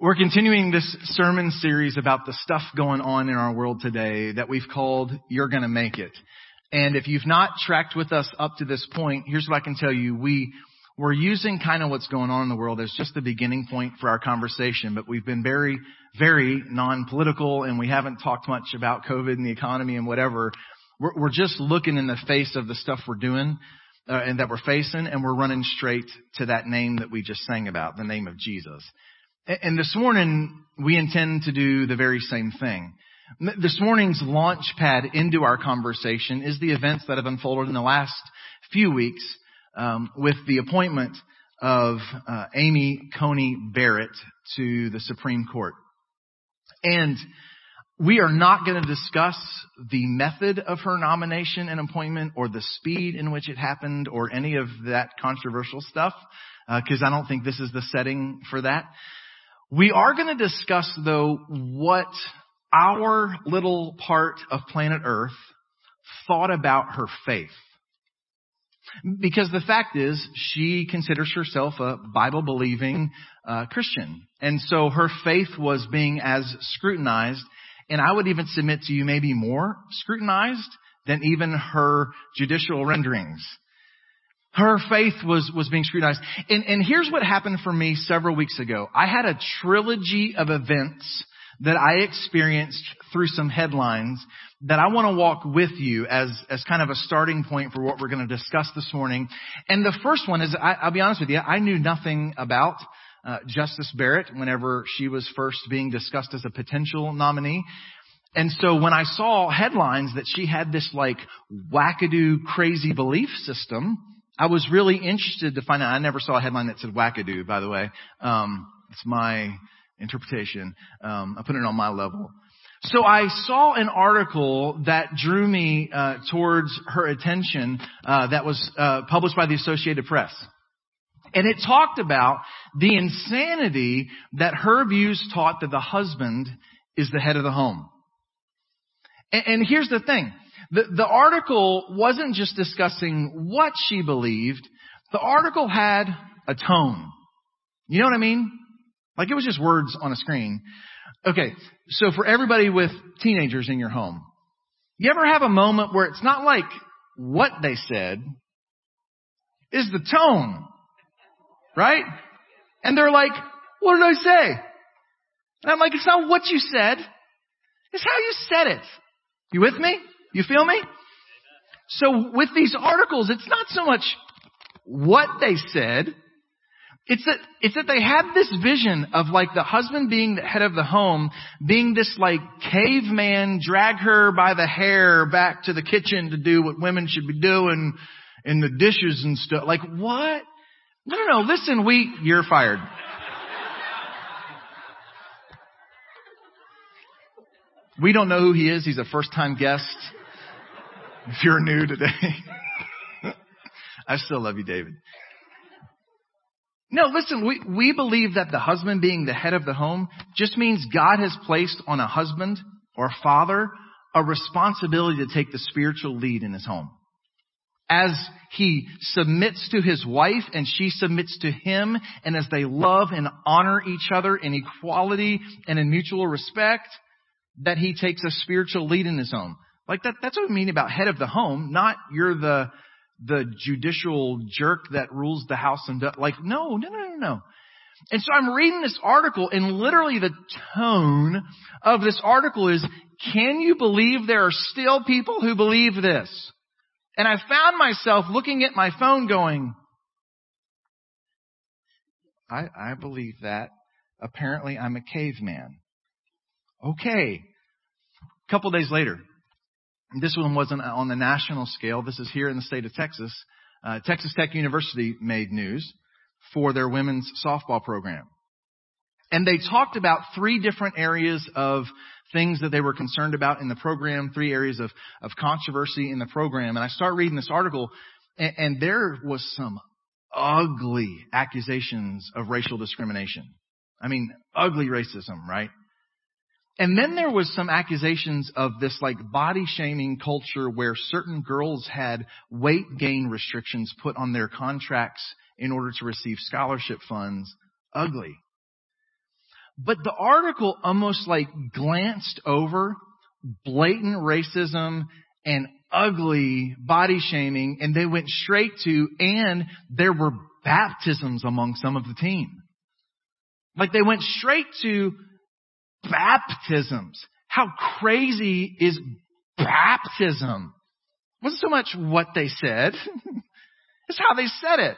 We're continuing this sermon series about the stuff going on in our world today that we've called You're Gonna Make It. And if you've not tracked with us up to this point, here's what I can tell you. We, we're using kind of what's going on in the world as just the beginning point for our conversation, but we've been very, very non-political and we haven't talked much about COVID and the economy and whatever. We're, we're just looking in the face of the stuff we're doing uh, and that we're facing and we're running straight to that name that we just sang about, the name of Jesus. And this morning, we intend to do the very same thing. This morning's launch pad into our conversation is the events that have unfolded in the last few weeks um, with the appointment of uh, Amy Coney Barrett to the Supreme Court. And we are not going to discuss the method of her nomination and appointment or the speed in which it happened or any of that controversial stuff because uh, I don't think this is the setting for that. We are going to discuss though what our little part of planet Earth thought about her faith. Because the fact is, she considers herself a Bible believing uh, Christian. And so her faith was being as scrutinized, and I would even submit to you maybe more scrutinized than even her judicial renderings. Her faith was, was being scrutinized. And, and here's what happened for me several weeks ago. I had a trilogy of events that I experienced through some headlines that I want to walk with you as, as kind of a starting point for what we're going to discuss this morning. And the first one is, I, will be honest with you, I knew nothing about uh, Justice Barrett whenever she was first being discussed as a potential nominee. And so when I saw headlines that she had this like wackadoo crazy belief system, I was really interested to find out. I never saw a headline that said wackadoo, by the way. Um, it's my interpretation. Um, I put it on my level. So I saw an article that drew me uh, towards her attention uh, that was uh, published by the Associated Press. And it talked about the insanity that her views taught that the husband is the head of the home. And, and here's the thing. The, the article wasn't just discussing what she believed. The article had a tone. You know what I mean? Like it was just words on a screen. Okay, so for everybody with teenagers in your home, you ever have a moment where it's not like what they said, is the tone. Right? And they're like, what did I say? And I'm like, it's not what you said. It's how you said it. You with me? You feel me? So with these articles, it's not so much what they said. It's that, it's that they had this vision of like the husband being the head of the home, being this like caveman, drag her by the hair back to the kitchen to do what women should be doing in the dishes and stuff. Like what? No, no, no. Listen, we, you're fired. We don't know who he is. He's a first time guest. If you're new today, I still love you, David. No, listen, we, we believe that the husband being the head of the home just means God has placed on a husband or father a responsibility to take the spiritual lead in his home. As he submits to his wife and she submits to him and as they love and honor each other in equality and in mutual respect, that he takes a spiritual lead in his home. Like that, that's what we mean about head of the home, not you're the, the judicial jerk that rules the house and, do, like, no, no, no, no, no. And so I'm reading this article and literally the tone of this article is, can you believe there are still people who believe this? And I found myself looking at my phone going, I, I believe that. Apparently I'm a caveman. Okay. A couple days later, this one wasn't on the national scale. This is here in the state of Texas. Uh, Texas Tech University made news for their women's softball program. And they talked about three different areas of things that they were concerned about in the program, three areas of, of controversy in the program. And I start reading this article and, and there was some ugly accusations of racial discrimination. I mean, ugly racism, right? And then there was some accusations of this like body shaming culture where certain girls had weight gain restrictions put on their contracts in order to receive scholarship funds. Ugly. But the article almost like glanced over blatant racism and ugly body shaming and they went straight to, and there were baptisms among some of the team. Like they went straight to baptisms. How crazy is baptism? It wasn't so much what they said. it's how they said it.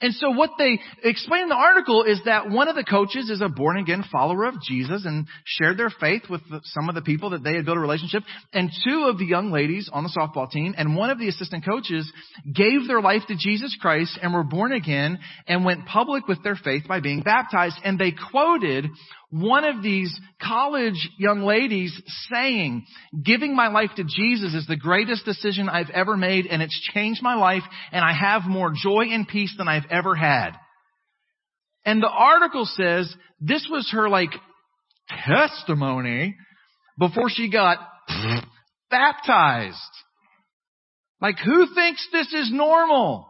And so what they explain in the article is that one of the coaches is a born again follower of Jesus and shared their faith with some of the people that they had built a relationship. And two of the young ladies on the softball team and one of the assistant coaches gave their life to Jesus Christ and were born again and went public with their faith by being baptized. And they quoted one of these college young ladies saying, giving my life to Jesus is the greatest decision I've ever made and it's changed my life and I have more joy and peace than I've ever had. And the article says this was her like testimony before she got baptized. Like who thinks this is normal?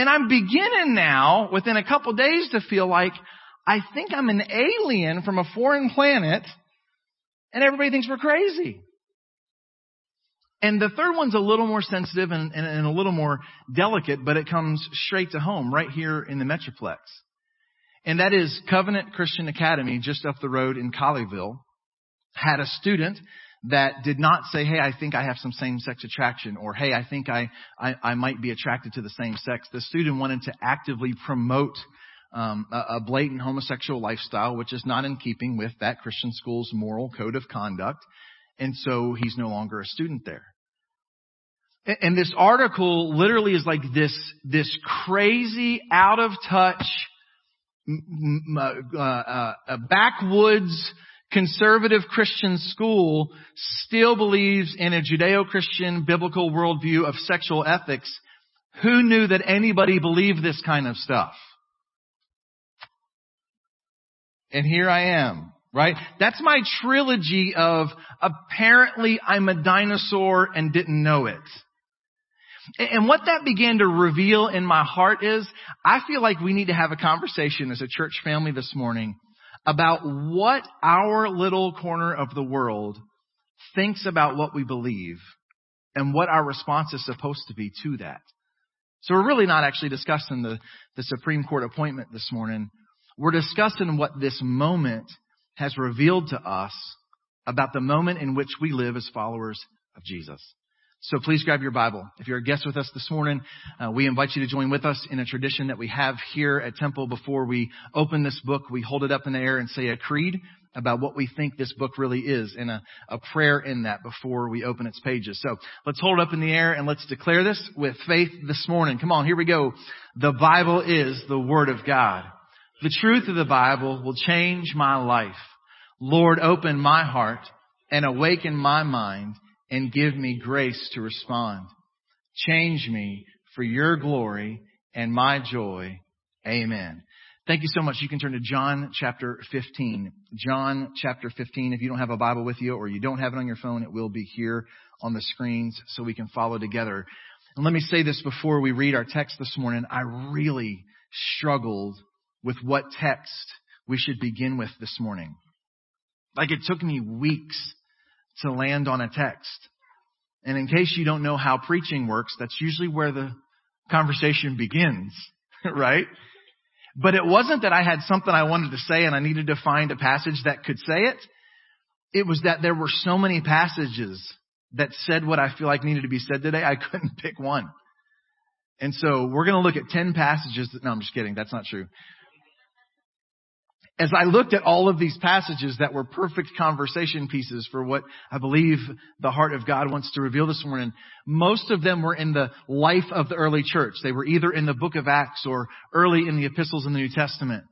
And I'm beginning now, within a couple days, to feel like I think I'm an alien from a foreign planet and everybody thinks we're crazy. And the third one's a little more sensitive and, and, and, a little more delicate, but it comes straight to home right here in the Metroplex. And that is Covenant Christian Academy just up the road in Colleyville had a student that did not say, hey, I think I have some same-sex attraction, or hey, I think I, I, I might be attracted to the same sex. The student wanted to actively promote um, a, a blatant homosexual lifestyle, which is not in keeping with that Christian school's moral code of conduct, and so he's no longer a student there. And, and this article literally is like this, this crazy, out of touch, uh, uh, uh, backwoods conservative Christian school still believes in a Judeo-Christian biblical worldview of sexual ethics, who knew that anybody believed this kind of stuff? And here I am, right? That's my trilogy of apparently I'm a dinosaur and didn't know it. And what that began to reveal in my heart is, I feel like we need to have a conversation as a church family this morning about what our little corner of the world thinks about what we believe and what our response is supposed to be to that. So we're really not actually discussing the, the Supreme Court appointment this morning. We're discussing what this moment has revealed to us about the moment in which we live as followers of Jesus. So please grab your Bible. If you're a guest with us this morning, uh, we invite you to join with us in a tradition that we have here at Temple. Before we open this book, we hold it up in the air and say a creed about what we think this book really is and a, a prayer in that before we open its pages. So let's hold it up in the air and let's declare this with faith this morning. Come on, here we go. The Bible is the Word of God. The truth of the Bible will change my life. Lord, open my heart and awaken my mind and give me grace to respond. Change me for your glory and my joy. Amen. Thank you so much. You can turn to John chapter 15. John chapter 15. If you don't have a Bible with you or you don't have it on your phone, it will be here on the screens so we can follow together. And let me say this before we read our text this morning. I really struggled with what text we should begin with this morning. Like it took me weeks to land on a text. And in case you don't know how preaching works, that's usually where the conversation begins, right? But it wasn't that I had something I wanted to say and I needed to find a passage that could say it. It was that there were so many passages that said what I feel like needed to be said today, I couldn't pick one. And so we're going to look at 10 passages that, no, I'm just kidding. That's not true as I looked at all of these passages that were perfect conversation pieces for what I believe the heart of God wants to reveal this morning, most of them were in the life of the early church. They were either in the book of Acts or early in the epistles in the New Testament.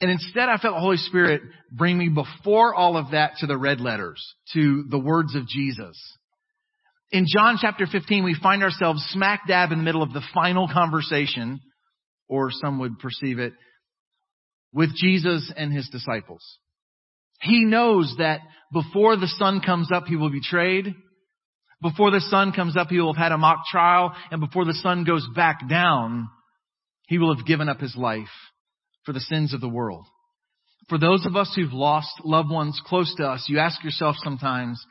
And instead I felt the Holy Spirit bring me before all of that to the red letters, to the words of Jesus. In John chapter 15, we find ourselves smack dab in the middle of the final conversation, or some would perceive it with Jesus and his disciples. He knows that before the sun comes up, he will be betrayed. Before the sun comes up, he will have had a mock trial. And before the sun goes back down, He will have given up his life for the sins of the world. For those of us who've lost loved ones close to us, you ask yourself sometimes,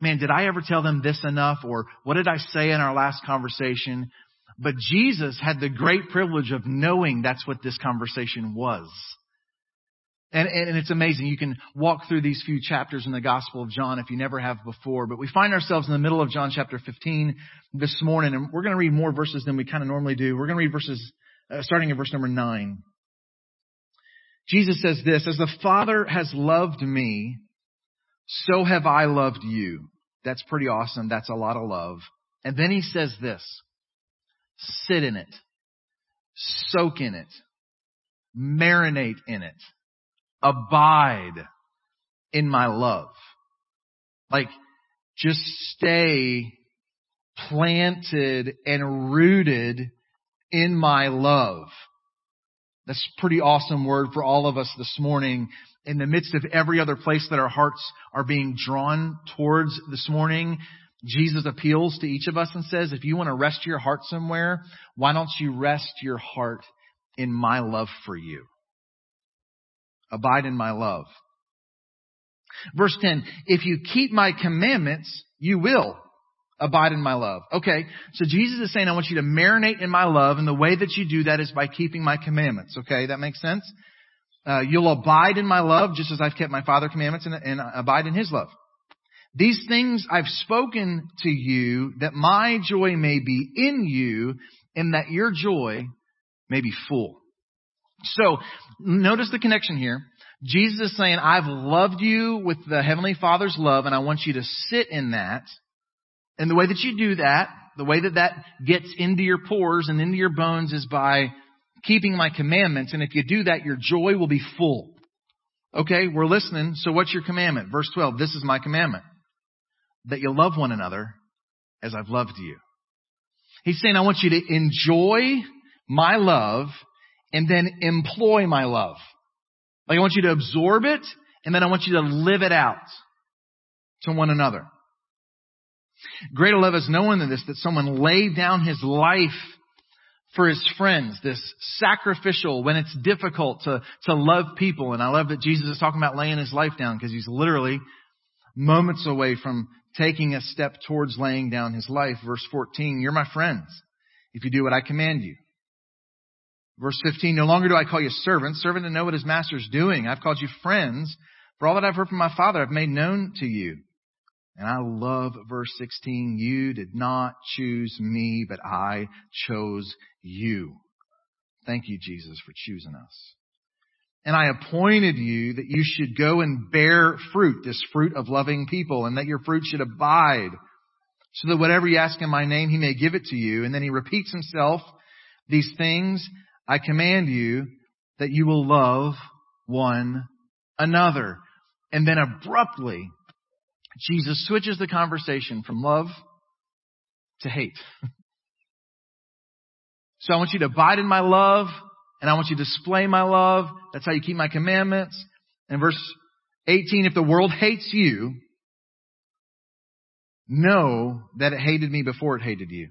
man, did I ever tell them this enough? Or what did I say in our last conversation? But Jesus had the great privilege of knowing that's what this conversation was. And, and, it's amazing. You can walk through these few chapters in the Gospel of John if you never have before. But we find ourselves in the middle of John chapter 15 this morning, and we're going to read more verses than we kind of normally do. We're going to read verses uh, starting at verse number 9. Jesus says this, As the Father has loved me, so have I loved you. That's pretty awesome. That's a lot of love. And then he says this, sit in it, soak in it, marinate in it abide in my love. Like, just stay planted and rooted in my love. That's a pretty awesome word for all of us this morning in the midst of every other place that our hearts are being drawn towards this morning. Jesus appeals to each of us and says, if you want to rest your heart somewhere, why don't you rest your heart in my love for you? Abide in my love. Verse 10, if you keep my commandments, you will abide in my love. Okay, so Jesus is saying, I want you to marinate in my love, and the way that you do that is by keeping my commandments. Okay, that makes sense? Uh, you'll abide in my love just as I've kept my Father commandments and, and abide in his love. These things I've spoken to you that my joy may be in you and that your joy may be full. So, notice the connection here. Jesus is saying, I've loved you with the Heavenly Father's love, and I want you to sit in that. And the way that you do that, the way that that gets into your pores and into your bones is by keeping my commandments. And if you do that, your joy will be full. Okay, we're listening. So what's your commandment? Verse 12, this is my commandment. That you love one another as I've loved you. He's saying, I want you to enjoy my love and then employ my love. Like I want you to absorb it and then I want you to live it out to one another. Greater love is knowing this, that someone laid down his life for his friends, this sacrificial when it's difficult to, to love people. And I love that Jesus is talking about laying his life down because he's literally moments away from taking a step towards laying down his life. Verse 14, you're my friends if you do what I command you. Verse 15, no longer do I call you servants, servant to know what his master is doing. I've called you friends. For all that I've heard from my Father, I've made known to you. And I love verse 16. You did not choose me, but I chose you. Thank you, Jesus, for choosing us. And I appointed you that you should go and bear fruit, this fruit of loving people, and that your fruit should abide, so that whatever you ask in my name, he may give it to you. And then he repeats himself these things I command you that you will love one another. And then abruptly, Jesus switches the conversation from love to hate. so I want you to abide in my love and I want you to display my love. That's how you keep my commandments. And verse 18, if the world hates you, know that it hated me before it hated you.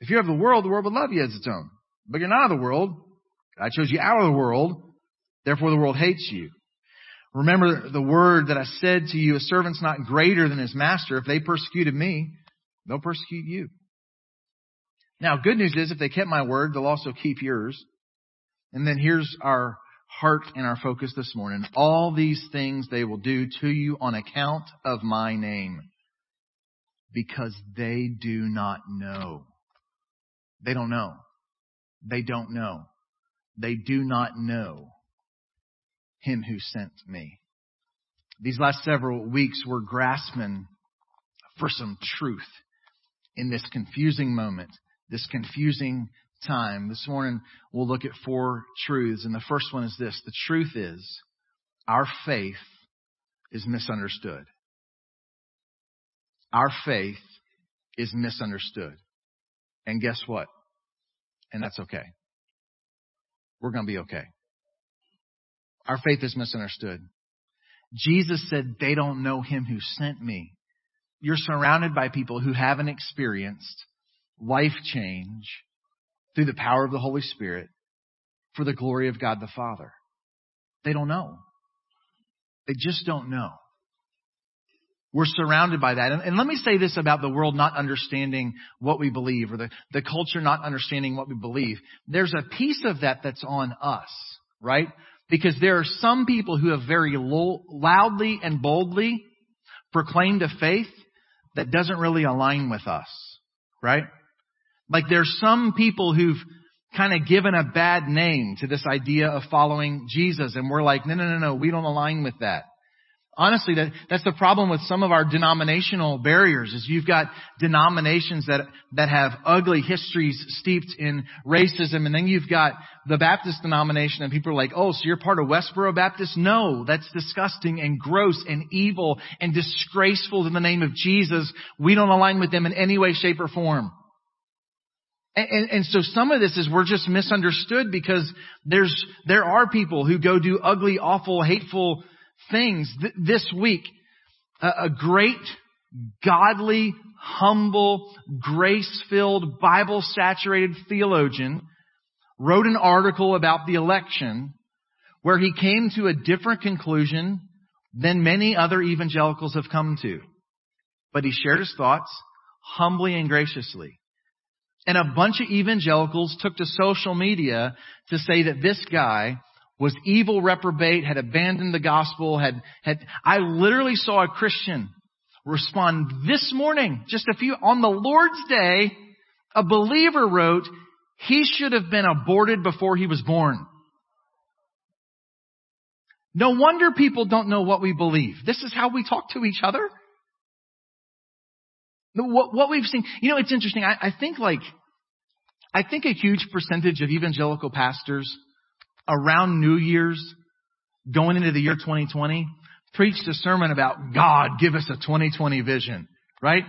If you have the world, the world would love you as its own. But you're not of the world. I chose you out of the world. Therefore the world hates you. Remember the word that I said to you, a servant's not greater than his master. If they persecuted me, they'll persecute you. Now, good news is if they kept my word, they'll also keep yours. And then here's our heart and our focus this morning. All these things they will do to you on account of my name. Because they do not know. They don't know. They don't know. They do not know him who sent me. These last several weeks we're grasping for some truth in this confusing moment, this confusing time. This morning we'll look at four truths and the first one is this. The truth is our faith is misunderstood. Our faith is misunderstood. And guess what? and that's okay. We're going to be okay. Our faith is misunderstood. Jesus said, they don't know him who sent me. You're surrounded by people who haven't experienced life change through the power of the Holy Spirit for the glory of God the Father. They don't know. They just don't know. We're surrounded by that. And, and, let me say this about the world not understanding what we believe or the, the culture not understanding what we believe. There's a piece of that that's on us, right? Because there are some people who have very lo- loudly and boldly proclaimed a faith that doesn't really align with us, right? Like there's some people who've kind of given a bad name to this idea of following Jesus and we're like, no, no, no, no, we don't align with that. Honestly, that, that's the problem with some of our denominational barriers is you've got denominations that, that have ugly histories steeped in racism and then you've got the Baptist denomination and people are like, oh, so you're part of Westboro Baptist? No, that's disgusting and gross and evil and disgraceful in the name of Jesus. We don't align with them in any way, shape, or form. And, and, and, so some of this is we're just misunderstood because there's, there are people who go do ugly, awful, hateful things. Th- this week, a, a great, godly, humble, grace-filled, Bible-saturated theologian wrote an article about the election where he came to a different conclusion than many other evangelicals have come to. But he shared his thoughts humbly and graciously. And a bunch of evangelicals took to social media to say that this guy was evil reprobate, had abandoned the gospel, had, had, I literally saw a Christian respond this morning, just a few, on the Lord's day, a believer wrote, he should have been aborted before he was born. No wonder people don't know what we believe. This is how we talk to each other. What, what we've seen, you know, it's interesting. I, I think like, I think a huge percentage of evangelical pastors around New Year's, going into the year 2020, preached a sermon about God, give us a 2020 vision, right?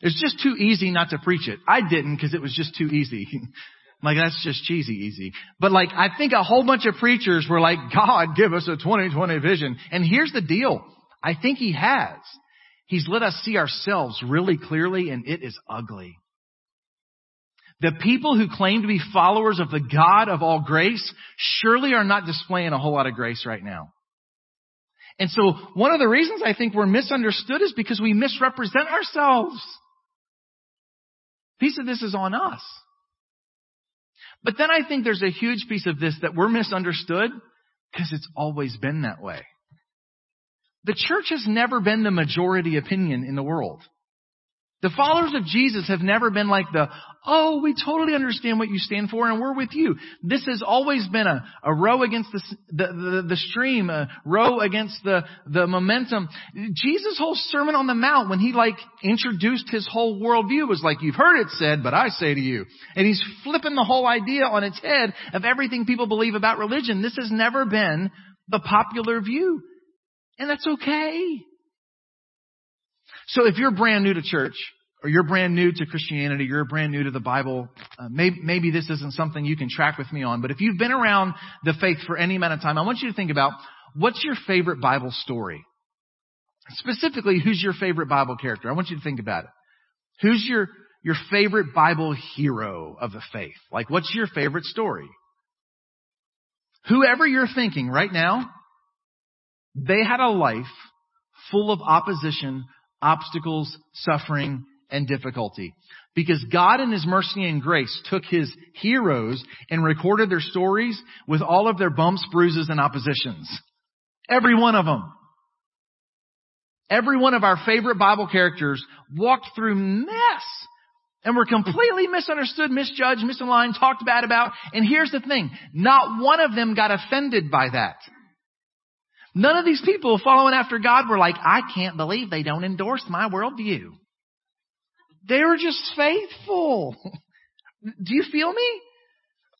It's just too easy not to preach it. I didn't because it was just too easy. like that's just cheesy easy. But like I think a whole bunch of preachers were like, God, give us a 2020 vision. And here's the deal. I think he has. He's let us see ourselves really clearly and it is ugly. The people who claim to be followers of the God of all grace surely are not displaying a whole lot of grace right now. And so one of the reasons I think we're misunderstood is because we misrepresent ourselves. piece of this is on us. But then I think there's a huge piece of this that we're misunderstood because it's always been that way. The church has never been the majority opinion in the world. The followers of Jesus have never been like the, oh, we totally understand what you stand for and we're with you. This has always been a, a row against the, the, the, the stream, a row against the, the momentum. Jesus' whole Sermon on the Mount, when he like introduced his whole worldview, was like, you've heard it said, but I say to you. And he's flipping the whole idea on its head of everything people believe about religion. This has never been the popular view. And that's okay. So if you're brand new to church, or you're brand new to Christianity, you're brand new to the Bible, uh, maybe, maybe this isn't something you can track with me on, but if you've been around the faith for any amount of time, I want you to think about what's your favorite Bible story? Specifically, who's your favorite Bible character? I want you to think about it. Who's your, your favorite Bible hero of the faith? Like, what's your favorite story? Whoever you're thinking right now, they had a life full of opposition, obstacles, suffering, and difficulty. Because God in His mercy and grace took His heroes and recorded their stories with all of their bumps, bruises, and oppositions. Every one of them. Every one of our favorite Bible characters walked through mess and were completely misunderstood, misjudged, misaligned, talked bad about. And here's the thing. Not one of them got offended by that. None of these people following after God were like, I can't believe they don't endorse my worldview. They were just faithful. Do you feel me?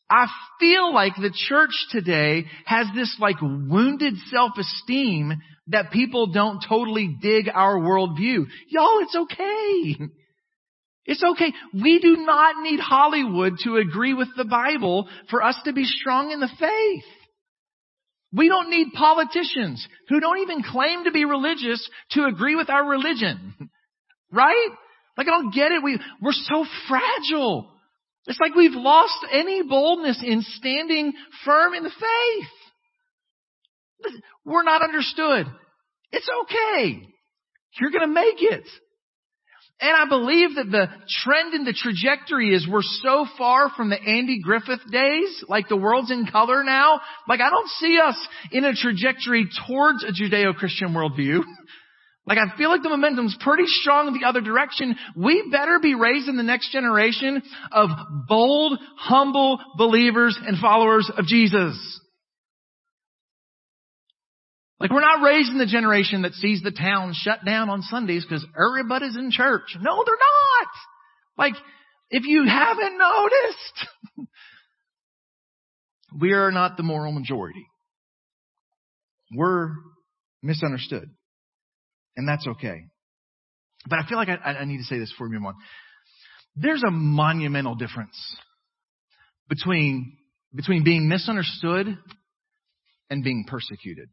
I feel like the church today has this like wounded self-esteem that people don't totally dig our worldview. Y'all, it's okay. It's okay. We do not need Hollywood to agree with the Bible for us to be strong in the faith. We don't need politicians who don't even claim to be religious to agree with our religion. Right? Like I don't get it. We, we're so fragile. It's like we've lost any boldness in standing firm in the faith. We're not understood. It's okay. You're gonna make it. And I believe that the trend and the trajectory is we're so far from the Andy Griffith days, like the world's in color now. Like I don't see us in a trajectory towards a Judeo-Christian worldview. Like I feel like the momentum's pretty strong in the other direction. We better be raising the next generation of bold, humble believers and followers of Jesus. Like we're not raising the generation that sees the town shut down on Sundays because everybody's in church. No, they're not. Like, if you haven't noticed, we are not the moral majority. We're misunderstood. And that's okay. But I feel like I, I need to say this before we move. There's a monumental difference between, between being misunderstood and being persecuted.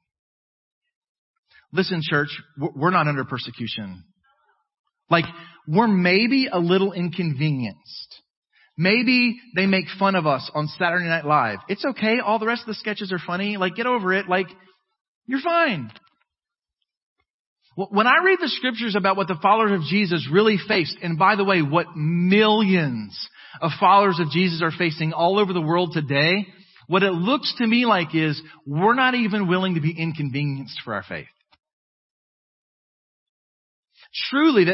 Listen, church, we're not under persecution. Like, we're maybe a little inconvenienced. Maybe they make fun of us on Saturday Night Live. It's okay. All the rest of the sketches are funny. Like, get over it. Like, you're fine. When I read the scriptures about what the followers of Jesus really faced, and by the way, what millions of followers of Jesus are facing all over the world today, what it looks to me like is we're not even willing to be inconvenienced for our faith. Truly,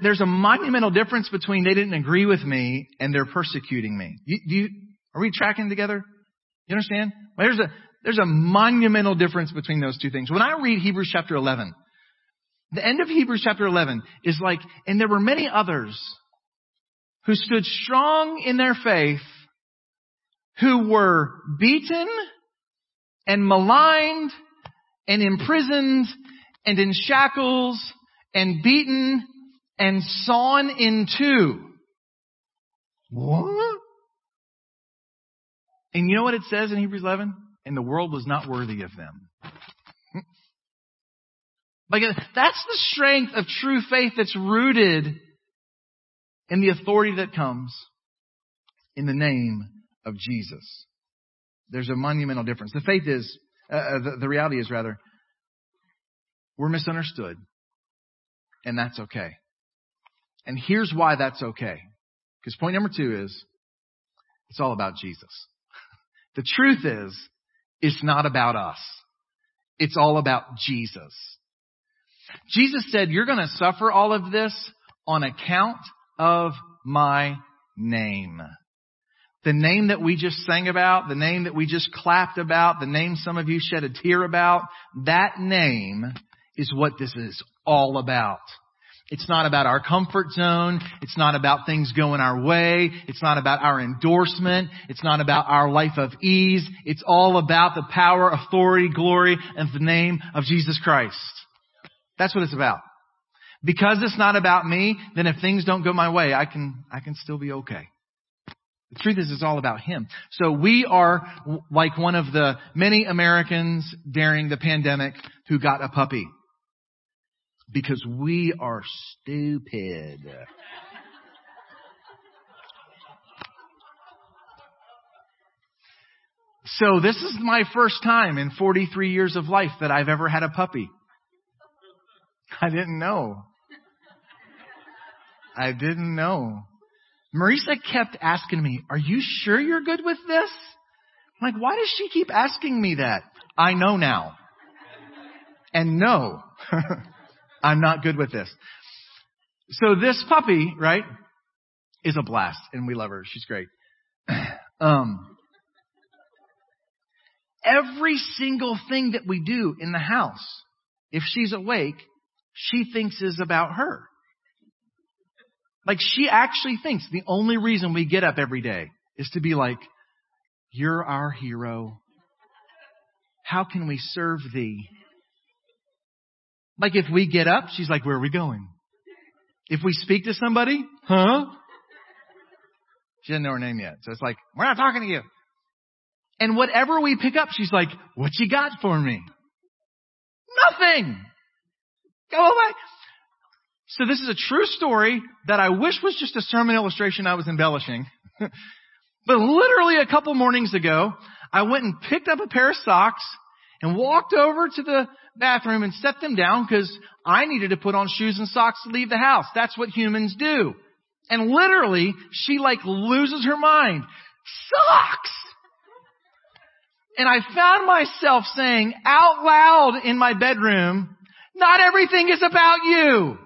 there's a monumental difference between they didn't agree with me and they're persecuting me. You, you, are we tracking together? You understand? There's a, there's a monumental difference between those two things. When I read Hebrews chapter 11, the end of Hebrews chapter 11 is like, and there were many others who stood strong in their faith, who were beaten and maligned and imprisoned and in shackles and beaten and sawn in two. What? And you know what it says in Hebrews 11? And the world was not worthy of them. like, that's the strength of true faith that's rooted in the authority that comes in the name of Jesus. There's a monumental difference. The faith is, uh, uh the, the reality is rather, we're misunderstood. And that's okay. And here's why that's okay. Because point number two is, it's all about Jesus. The truth is, it's not about us. It's all about Jesus. Jesus said, you're going to suffer all of this on account of my name. The name that we just sang about, the name that we just clapped about, the name some of you shed a tear about, that name is what this is all about. It's not about our comfort zone. It's not about things going our way. It's not about our endorsement. It's not about our life of ease. It's all about the power, authority, glory, and the name of Jesus Christ. That's what it's about. Because it's not about me, then if things don't go my way, I can, I can still be okay. The truth is, it's all about Him. So we are like one of the many Americans during the pandemic who got a puppy because we are stupid. So this is my first time in 43 years of life that I've ever had a puppy. I didn't know. I didn't know. Marisa kept asking me, are you sure you're good with this? I'm like, why does she keep asking me that? I know now. And no. I'm not good with this. So this puppy, right, is a blast and we love her. She's great. Um, every single thing that we do in the house, if she's awake, she thinks is about her. Like she actually thinks the only reason we get up every day is to be like, you're our hero. How can we serve thee? Like if we get up, she's like, where are we going? If we speak to somebody, huh? She doesn't know her name yet. So it's like, we're not talking to you. And whatever we pick up, she's like, what you got for me? Nothing. Go away. So this is a true story that I wish was just a sermon illustration I was embellishing. but literally a couple mornings ago, I went and picked up a pair of socks and walked over to the bathroom and set them down because I needed to put on shoes and socks to leave the house. That's what humans do. And literally, she like loses her mind. Socks! And I found myself saying out loud in my bedroom, not everything is about you.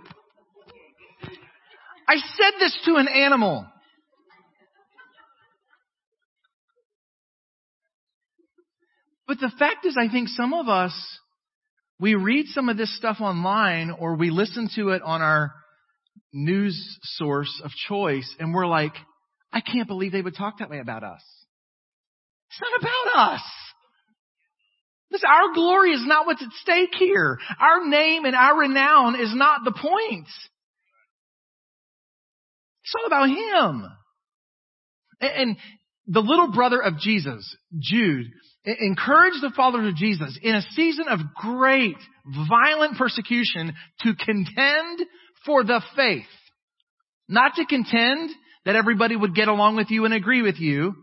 I said this to an animal. But the fact is, I think some of us, we read some of this stuff online or we listen to it on our news source of choice and we're like, I can't believe they would talk that way about us. It's not about us. This, our glory is not what's at stake here. Our name and our renown is not the point. It's all about Him. And, and the little brother of Jesus, Jude, encouraged the followers of Jesus in a season of great, violent persecution to contend for the faith. Not to contend that everybody would get along with you and agree with you.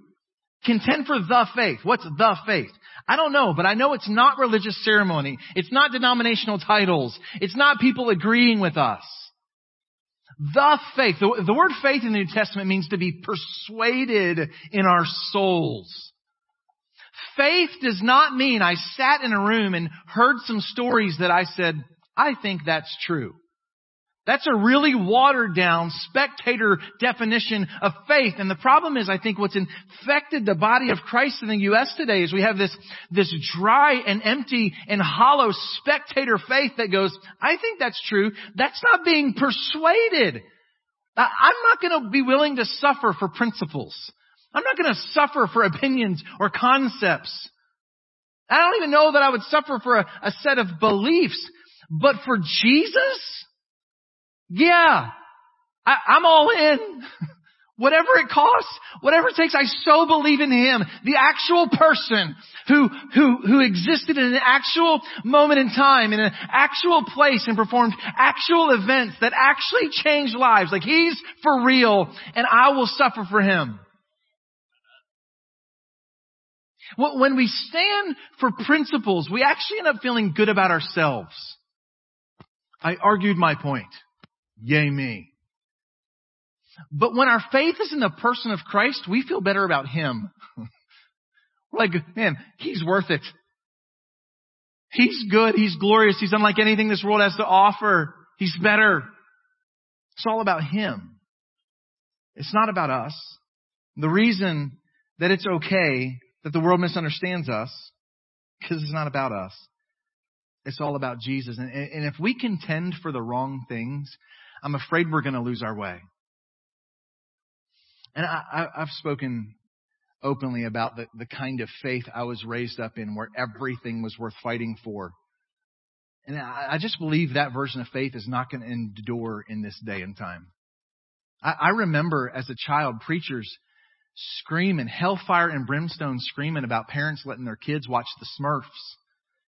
Contend for the faith. What's the faith? I don't know, but I know it's not religious ceremony. It's not denominational titles. It's not people agreeing with us. The faith. The, the word faith in the New Testament means to be persuaded in our souls. Faith does not mean I sat in a room and heard some stories that I said, I think that's true. That's a really watered down spectator definition of faith. And the problem is, I think what's infected the body of Christ in the U.S. today is we have this, this dry and empty and hollow spectator faith that goes, I think that's true. That's not being persuaded. I'm not going to be willing to suffer for principles. I'm not going to suffer for opinions or concepts. I don't even know that I would suffer for a, a set of beliefs, but for Jesus, yeah, I, I'm all in. Whatever it costs, whatever it takes, I so believe in Him. The actual person who, who, who existed in an actual moment in time, in an actual place and performed actual events that actually changed lives. Like He's for real and I will suffer for Him. When we stand for principles, we actually end up feeling good about ourselves. I argued my point. Yay me. But when our faith is in the person of Christ, we feel better about Him. Like, man, He's worth it. He's good. He's glorious. He's unlike anything this world has to offer. He's better. It's all about Him. It's not about us. The reason that it's okay that the world misunderstands us, because it's not about us. It's all about Jesus. And, and if we contend for the wrong things, I'm afraid we're going to lose our way. And I, have spoken openly about the, the kind of faith I was raised up in where everything was worth fighting for. And I, I just believe that version of faith is not going to endure in this day and time. I, I remember as a child preachers screaming, hellfire and brimstone screaming about parents letting their kids watch the Smurfs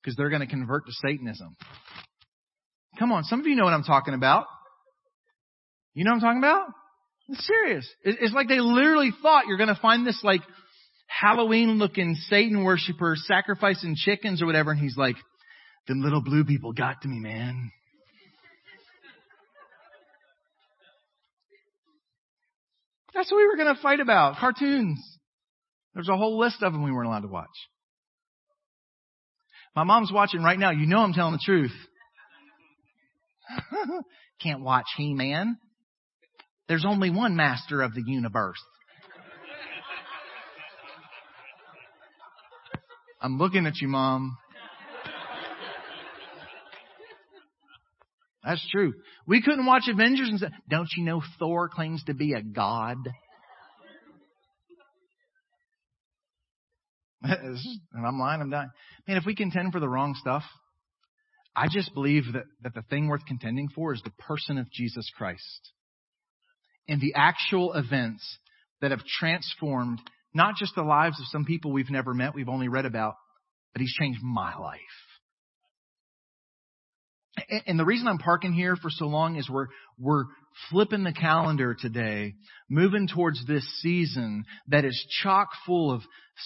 because they're going to convert to Satanism. Come on, some of you know what I'm talking about. You know what I'm talking about? It's serious. It's like they literally thought you're going to find this like Halloween looking Satan worshiper sacrificing chickens or whatever. And he's like, them little blue people got to me, man. That's what we were going to fight about. Cartoons. There's a whole list of them we weren't allowed to watch. My mom's watching right now. You know I'm telling the truth. Can't watch He-Man. There's only one master of the universe. I'm looking at you, Mom. That's true. We couldn't watch Avengers and say, don't you know Thor claims to be a god? and I'm lying, I'm dying. Man, if we contend for the wrong stuff, I just believe that, that the thing worth contending for is the person of Jesus Christ and the actual events that have transformed not just the lives of some people we've never met, we've only read about, but he's changed my life. And the reason I'm parking here for so long is we're, we're flipping the calendar today, moving towards this season that is chock full of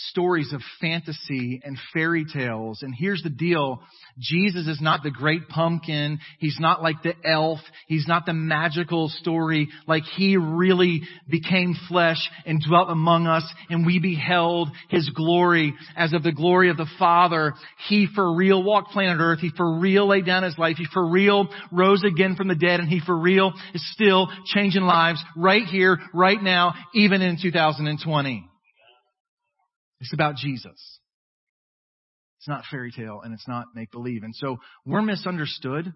stories of fantasy and fairy tales. And here's the deal. Jesus is not the great pumpkin. He's not like the elf. He's not the magical story. Like he really became flesh and dwelt among us and we beheld his glory as of the glory of the Father. He for real walked planet earth. He for real laid down his life. He for real rose again from the dead and he for real is still changing lives right here, right now, even in 2020. It's about Jesus. It's not fairy tale and it's not make believe. And so we're misunderstood.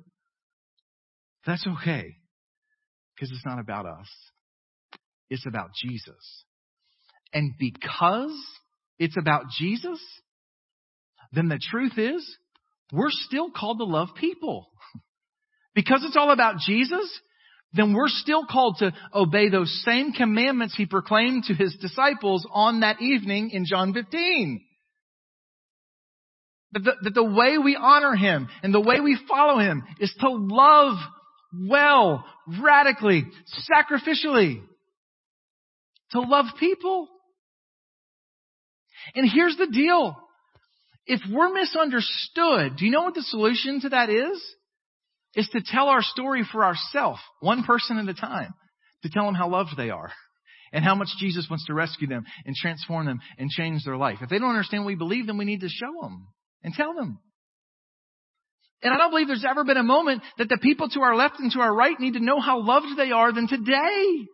That's okay. Because it's not about us. It's about Jesus. And because it's about Jesus, then the truth is we're still called to love people. because it's all about Jesus, then we're still called to obey those same commandments he proclaimed to his disciples on that evening in John 15. That the, that the way we honor him and the way we follow him is to love well, radically, sacrificially. To love people. And here's the deal. If we're misunderstood, do you know what the solution to that is? Is to tell our story for ourselves, one person at a time, to tell them how loved they are and how much Jesus wants to rescue them and transform them and change their life. If they don't understand what we believe, then we need to show them and tell them. And I don't believe there's ever been a moment that the people to our left and to our right need to know how loved they are than today.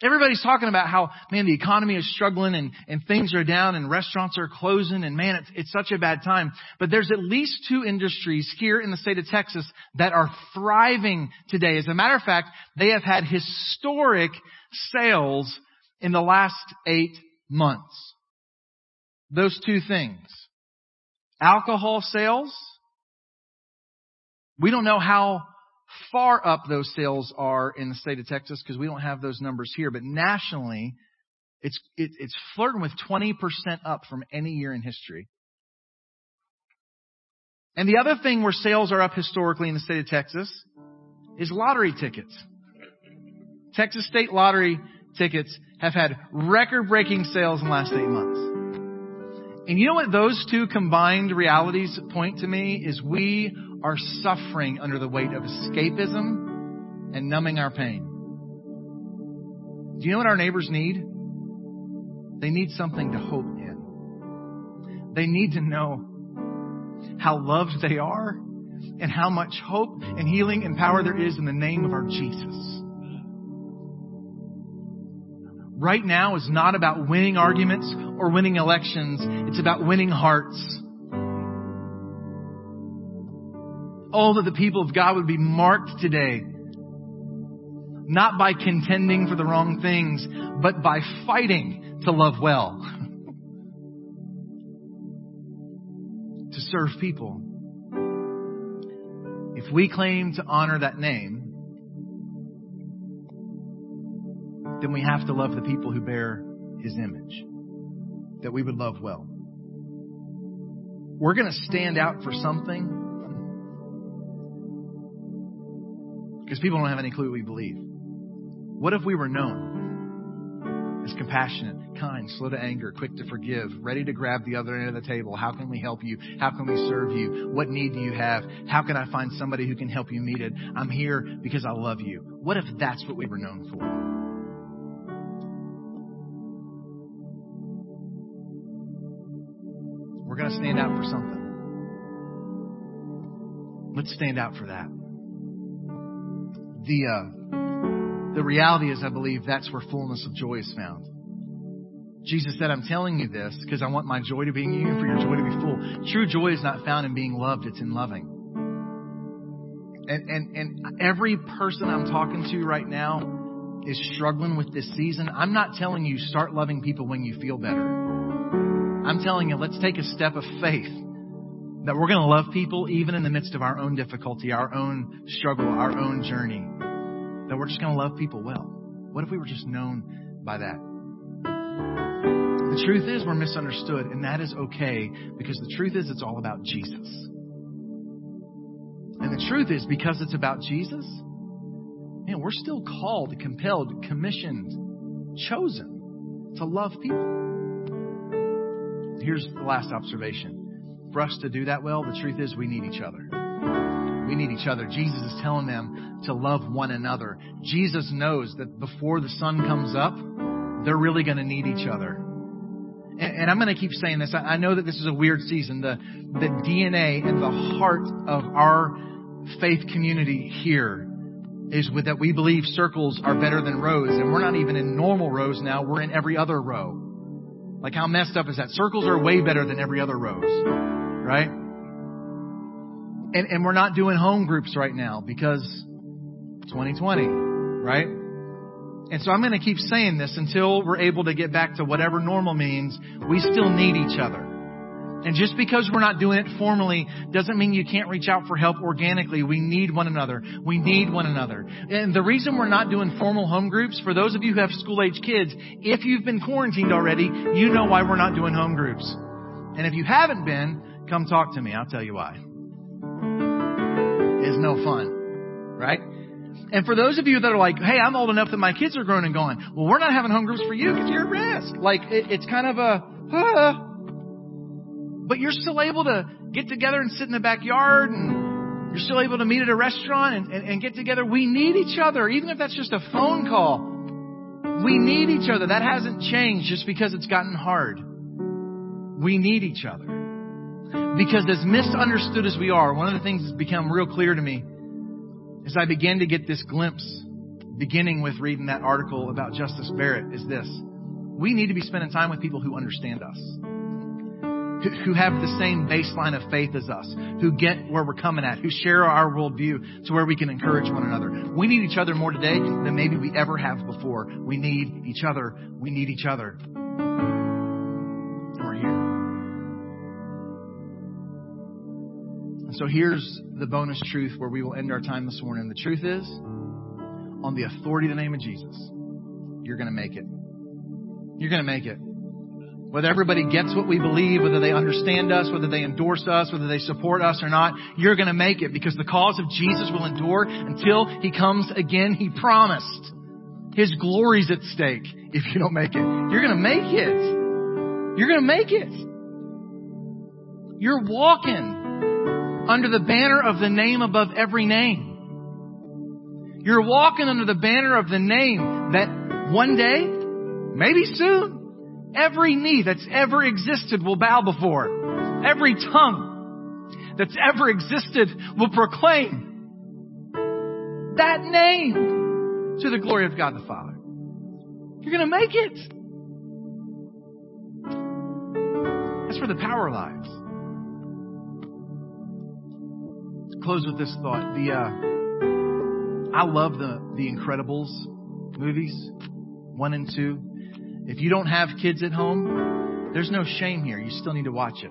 Everybody's talking about how, man, the economy is struggling and, and things are down and restaurants are closing and man, it's, it's such a bad time. But there's at least two industries here in the state of Texas that are thriving today. As a matter of fact, they have had historic sales in the last eight months. Those two things. Alcohol sales. We don't know how far up those sales are in the state of Texas because we don't have those numbers here, but nationally, it's, it, it's flirting with 20% up from any year in history. And the other thing where sales are up historically in the state of Texas is lottery tickets. Texas state lottery tickets have had record breaking sales in the last eight months. And you know what those two combined realities point to me is we are suffering under the weight of escapism and numbing our pain. Do you know what our neighbors need? They need something to hope in. They need to know how loved they are and how much hope and healing and power there is in the name of our Jesus. Right now is not about winning arguments or winning elections. It's about winning hearts. Oh, that the people of God would be marked today. Not by contending for the wrong things, but by fighting to love well. to serve people. If we claim to honor that name, then we have to love the people who bear his image. That we would love well. We're going to stand out for something Because people don't have any clue what we believe. What if we were known as compassionate, kind, slow to anger, quick to forgive, ready to grab the other end of the table? How can we help you? How can we serve you? What need do you have? How can I find somebody who can help you meet it? I'm here because I love you. What if that's what we were known for? We're going to stand out for something. Let's stand out for that the uh, the reality is, I believe that's where fullness of joy is found. Jesus said, "I'm telling you this because I want my joy to be in you, and for your joy to be full." True joy is not found in being loved; it's in loving. And and and every person I'm talking to right now is struggling with this season. I'm not telling you start loving people when you feel better. I'm telling you, let's take a step of faith that we're going to love people even in the midst of our own difficulty, our own struggle, our own journey. That we're just going to love people well. What if we were just known by that? The truth is we're misunderstood, and that is okay because the truth is it's all about Jesus. And the truth is because it's about Jesus, man, we're still called, compelled, commissioned, chosen to love people. Here's the last observation. For us to do that well, the truth is we need each other. We need each other. Jesus is telling them to love one another. Jesus knows that before the sun comes up, they're really going to need each other. And, and I'm going to keep saying this. I, I know that this is a weird season. The, the DNA and the heart of our faith community here is with that we believe circles are better than rows, and we're not even in normal rows now. We're in every other row. Like how messed up is that? Circles are way better than every other rows, right? And, and we're not doing home groups right now because 2020, right? And so I'm going to keep saying this until we're able to get back to whatever normal means. We still need each other. And just because we're not doing it formally doesn't mean you can't reach out for help organically. We need one another. We need one another. And the reason we're not doing formal home groups, for those of you who have school age kids, if you've been quarantined already, you know why we're not doing home groups. And if you haven't been, come talk to me. I'll tell you why. It's no fun. Right? And for those of you that are like, hey, I'm old enough that my kids are grown and gone, well, we're not having home groups for you because you're at risk. Like, it, it's kind of a, ah, but you're still able to get together and sit in the backyard and you're still able to meet at a restaurant and, and, and get together. We need each other, even if that's just a phone call. We need each other. That hasn't changed just because it's gotten hard. We need each other. Because as misunderstood as we are, one of the things that's become real clear to me as I began to get this glimpse, beginning with reading that article about Justice Barrett, is this. We need to be spending time with people who understand us who have the same baseline of faith as us, who get where we're coming at, who share our worldview to where we can encourage one another. We need each other more today than maybe we ever have before. We need each other. We need each other. And so here's the bonus truth where we will end our time this morning. The truth is, on the authority of the name of Jesus, you're going to make it. You're going to make it. Whether everybody gets what we believe, whether they understand us, whether they endorse us, whether they support us or not, you're going to make it because the cause of Jesus will endure until he comes again. He promised. His glory's at stake if you don't make it. You're going to make it. You're going to make it. You're walking under the banner of the name above every name. You're walking under the banner of the name that one day, maybe soon, Every knee that's ever existed will bow before. Every tongue that's ever existed will proclaim that name to the glory of God the Father. You're going to make it. That's where the power lies. Close with this thought. The uh, I love the the Incredibles movies, one and two. If you don't have kids at home, there's no shame here. You still need to watch it.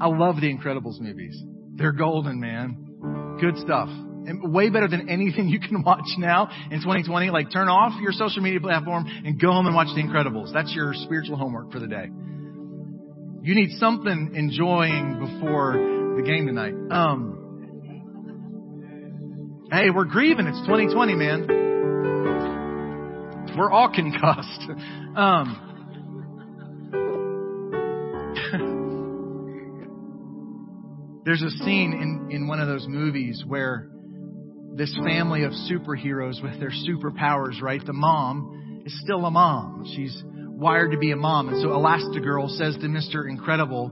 I love the Incredibles movies. They're golden, man. Good stuff. And way better than anything you can watch now in 2020. Like turn off your social media platform and go home and watch the Incredibles. That's your spiritual homework for the day. You need something enjoying before the game tonight. Um, hey, we're grieving. It's 2020, man. We're all concussed. Um, there's a scene in, in one of those movies where this family of superheroes with their superpowers, right? The mom is still a mom. She's wired to be a mom. And so Elastigirl says to Mr. Incredible,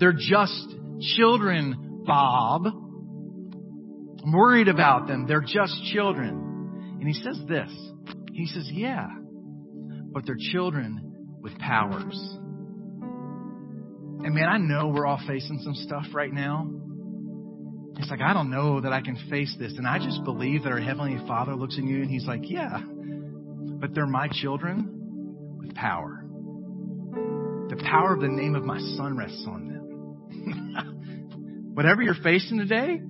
they're just children, Bob. I'm worried about them. They're just children. And he says this. He says, Yeah, but they're children with powers. And man, I know we're all facing some stuff right now. It's like, I don't know that I can face this. And I just believe that our Heavenly Father looks at you and He's like, Yeah, but they're my children with power. The power of the name of my Son rests on them. Whatever you're facing today,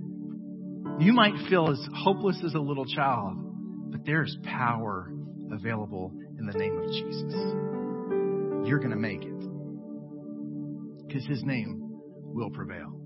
you might feel as hopeless as a little child, but there's power available in the name of Jesus. You're going to make it because his name will prevail.